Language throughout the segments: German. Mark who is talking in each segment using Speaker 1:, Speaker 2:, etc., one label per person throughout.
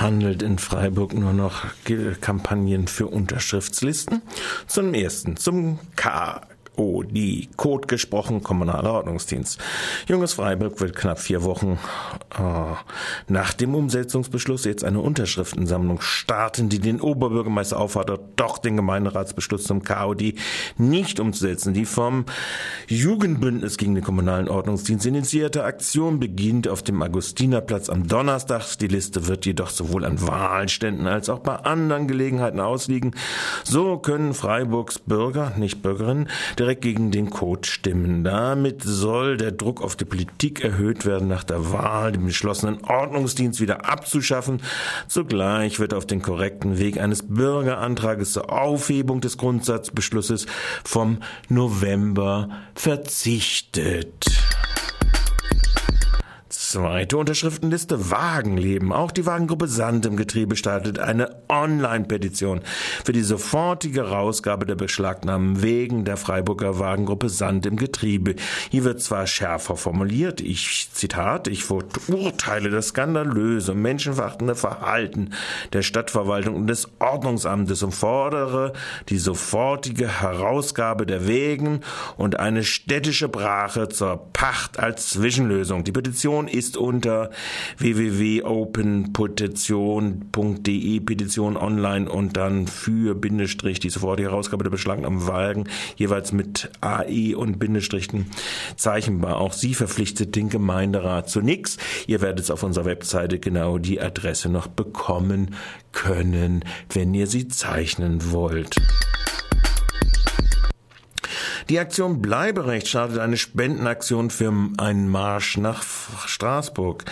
Speaker 1: handelt in Freiburg nur noch Kampagnen für Unterschriftslisten. Zum ersten, zum K Oh, die Code gesprochen, kommunaler Ordnungsdienst. Junges Freiburg wird knapp vier Wochen äh, nach dem Umsetzungsbeschluss jetzt eine Unterschriftensammlung starten, die den Oberbürgermeister auffordert, doch den Gemeinderatsbeschluss zum KOD nicht umzusetzen. Die vom Jugendbündnis gegen den kommunalen Ordnungsdienst initiierte Aktion beginnt auf dem Augustinerplatz am Donnerstag. Die Liste wird jedoch sowohl an Wahlständen als auch bei anderen Gelegenheiten ausliegen. So können Freiburgs Bürger, nicht Bürgerinnen, direkt gegen den Code stimmen. Damit soll der Druck auf die Politik erhöht werden, nach der Wahl den beschlossenen Ordnungsdienst wieder abzuschaffen. Zugleich wird auf den korrekten Weg eines Bürgerantrages zur Aufhebung des Grundsatzbeschlusses vom November verzichtet. Zweite Unterschriftenliste Wagenleben. Auch die Wagengruppe Sand im Getriebe startet eine Online-Petition für die sofortige Rausgabe der beschlagnahmten Wegen der Freiburger Wagengruppe Sand im Getriebe. Hier wird zwar schärfer formuliert, ich Zitat, ich verurteile das skandalöse, menschenverachtende Verhalten der Stadtverwaltung und des Ordnungsamtes und fordere die sofortige Herausgabe der Wegen und eine städtische Brache zur Pacht als Zwischenlösung. Die Petition ist ist unter www.openpetition.de Petition online und dann für Bindestrich die sofortige Herausgabe der beschlagnahmten Wagen jeweils mit AE und Bindestrichen zeichenbar. Auch Sie verpflichtet den Gemeinderat zu nichts. Ihr werdet es auf unserer Webseite genau die Adresse noch bekommen können, wenn ihr sie zeichnen wollt. Die Aktion Bleiberecht startet eine Spendenaktion für einen Marsch nach Straßburg.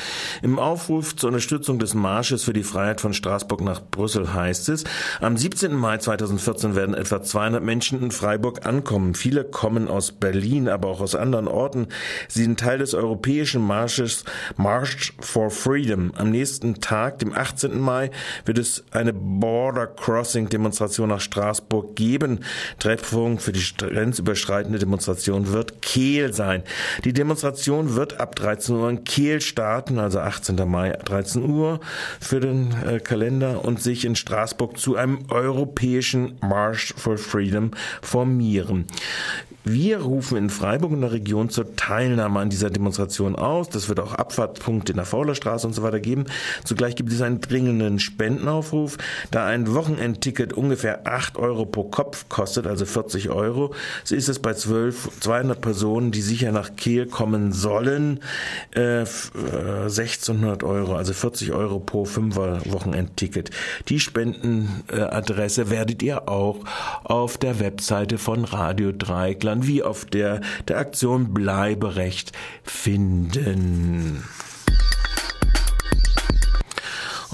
Speaker 1: Im Aufruf zur Unterstützung des Marsches für die Freiheit von Straßburg nach Brüssel heißt es, am 17. Mai 2014 werden etwa 200 Menschen in Freiburg ankommen. Viele kommen aus Berlin, aber auch aus anderen Orten. Sie sind Teil des europäischen Marsches March for Freedom. Am nächsten Tag, dem 18. Mai, wird es eine Border Crossing Demonstration nach Straßburg geben. Treffpunkt für die Grenzüberschreitung fortschreitende Demonstration wird Kehl sein. Die Demonstration wird ab 13 Uhr in Kehl starten, also 18. Mai 13 Uhr für den äh, Kalender und sich in Straßburg zu einem europäischen March for Freedom formieren. Wir rufen in Freiburg und der Region zur Teilnahme an dieser Demonstration aus. Das wird auch Abfahrtpunkte in der Faulerstraße und so weiter geben. Zugleich gibt es einen dringenden Spendenaufruf. Da ein Wochenendticket ungefähr 8 Euro pro Kopf kostet, also 40 Euro, so ist es bei 12, 200 Personen, die sicher nach Kehl kommen sollen, äh, 1600 äh, Euro, also 40 Euro pro 5er Wochenendticket. Die Spendenadresse werdet ihr auch auf der Webseite von Radio Dreikland dann wie auf der der Aktion Bleiberecht finden.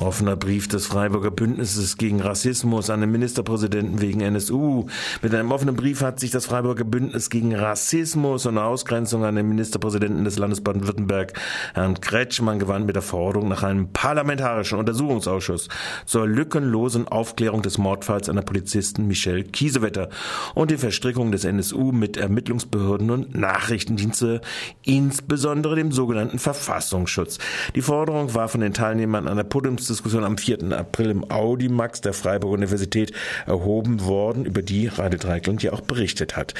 Speaker 1: Offener Brief des Freiburger Bündnisses gegen Rassismus an den Ministerpräsidenten wegen NSU. Mit einem offenen Brief hat sich das Freiburger Bündnis gegen Rassismus und Ausgrenzung an den Ministerpräsidenten des Landes Baden-Württemberg, Herrn Kretschmann, gewandt mit der Forderung nach einem parlamentarischen Untersuchungsausschuss zur lückenlosen Aufklärung des Mordfalls an der Polizistin Michelle Kiesewetter und die Verstrickung des NSU mit Ermittlungsbehörden und Nachrichtendienste, insbesondere dem sogenannten Verfassungsschutz. Die Forderung war von den Teilnehmern an der Podiums Podiumsdiskussion am 4. April im Audimax der Freiburger Universität erhoben worden, über die Radio Dreikland ja auch berichtet hat.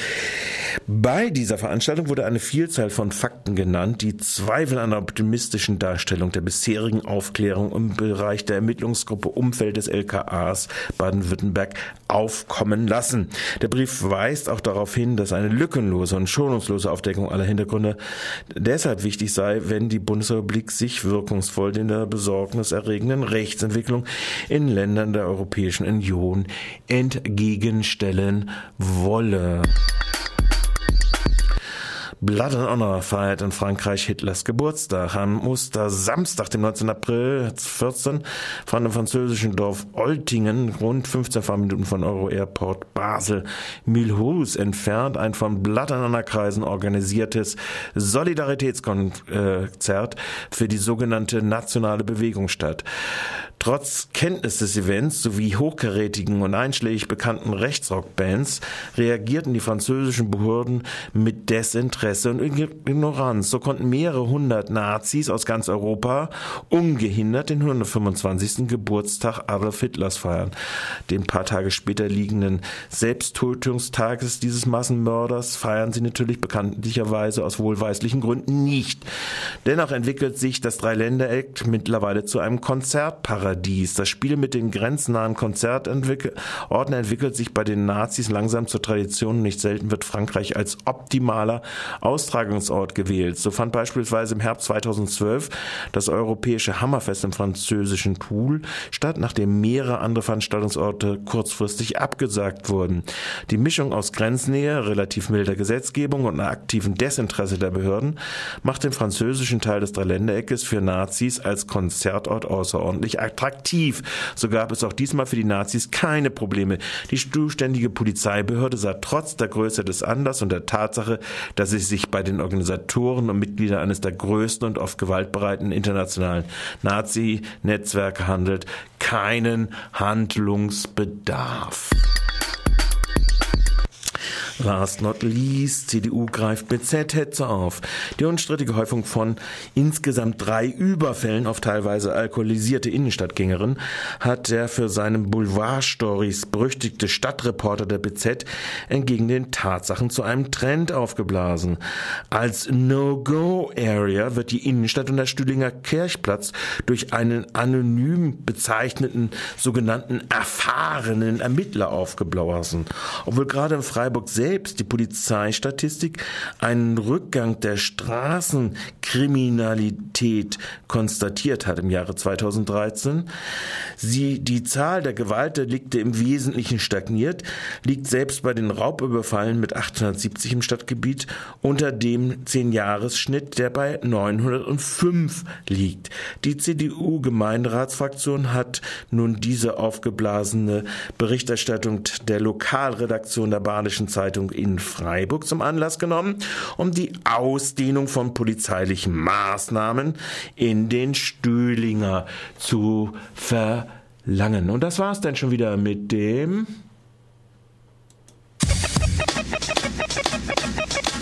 Speaker 1: Bei dieser Veranstaltung wurde eine Vielzahl von Fakten genannt, die Zweifel an der optimistischen Darstellung der bisherigen Aufklärung im Bereich der Ermittlungsgruppe Umfeld des LKAs Baden-Württemberg aufkommen lassen. Der Brief weist auch darauf hin, dass eine lückenlose und schonungslose Aufdeckung aller Hintergründe deshalb wichtig sei, wenn die Bundesrepublik sich wirkungsvoll in der besorgniserregenden eigenen Rechtsentwicklung in Ländern der Europäischen Union entgegenstellen wolle. Blood and Honor feiert in Frankreich Hitlers Geburtstag. Am Ostersamstag, dem 19. April 14, von dem französischen Dorf Oltingen, rund 15 Fahrminuten von Euro Airport Basel, Mulhouse entfernt, ein von Blood and Honor Kreisen organisiertes Solidaritätskonzert für die sogenannte nationale Bewegung statt. Trotz Kenntnis des Events sowie hochkarätigen und einschlägig bekannten Rechtsrockbands reagierten die französischen Behörden mit Desinteresse und Ignoranz. So konnten mehrere hundert Nazis aus ganz Europa ungehindert den 125. Geburtstag Adolf Hitlers feiern. Den paar Tage später liegenden Selbsttötungstages dieses Massenmörders feiern sie natürlich bekanntlicherweise aus wohlweislichen Gründen nicht. Dennoch entwickelt sich das Dreiländereck mittlerweile zu einem Konzertparadies. Das Spiel mit den grenznahen Konzertorten entwickelt sich bei den Nazis langsam zur Tradition. Nicht selten wird Frankreich als optimaler Austragungsort gewählt. So fand beispielsweise im Herbst 2012 das europäische Hammerfest im französischen Toul statt, nachdem mehrere andere Veranstaltungsorte kurzfristig abgesagt wurden. Die Mischung aus Grenznähe, relativ milder Gesetzgebung und einer aktiven Desinteresse der Behörden macht den französischen Teil des Dreiländereckes für Nazis als Konzertort außerordentlich attraktiv. So gab es auch diesmal für die Nazis keine Probleme. Die zuständige Polizeibehörde sah trotz der Größe des Anlass und der Tatsache, dass es sich bei den Organisatoren und Mitgliedern eines der größten und oft gewaltbereiten internationalen Nazi-Netzwerke handelt, keinen Handlungsbedarf. Last not least, CDU greift mit Z-Hetze auf. Die unstrittige Häufung von insgesamt drei Überfällen auf teilweise alkoholisierte Innenstadtgängerinnen hat der für seine Boulevard-Stories berüchtigte Stadtreporter der BZ entgegen den Tatsachen zu einem Trend aufgeblasen. Als No-Go-Area wird die Innenstadt und der Stühlinger Kirchplatz durch einen anonym bezeichneten sogenannten erfahrenen Ermittler aufgeblasen. Obwohl gerade in Freiburg selbst selbst die Polizeistatistik einen Rückgang der Straßenkriminalität konstatiert hat im Jahre 2013. Sie, die Zahl der Gewaltdelikte im Wesentlichen stagniert, liegt selbst bei den Raubüberfallen mit 870 im Stadtgebiet unter dem 10-Jahres-Schnitt, der bei 905 liegt. Die CDU-Gemeinderatsfraktion hat nun diese aufgeblasene Berichterstattung der Lokalredaktion der Badischen Zeitung in Freiburg zum Anlass genommen, um die Ausdehnung von polizeilichen Maßnahmen in den Stühlinger zu verlangen. Und das war's dann schon wieder mit dem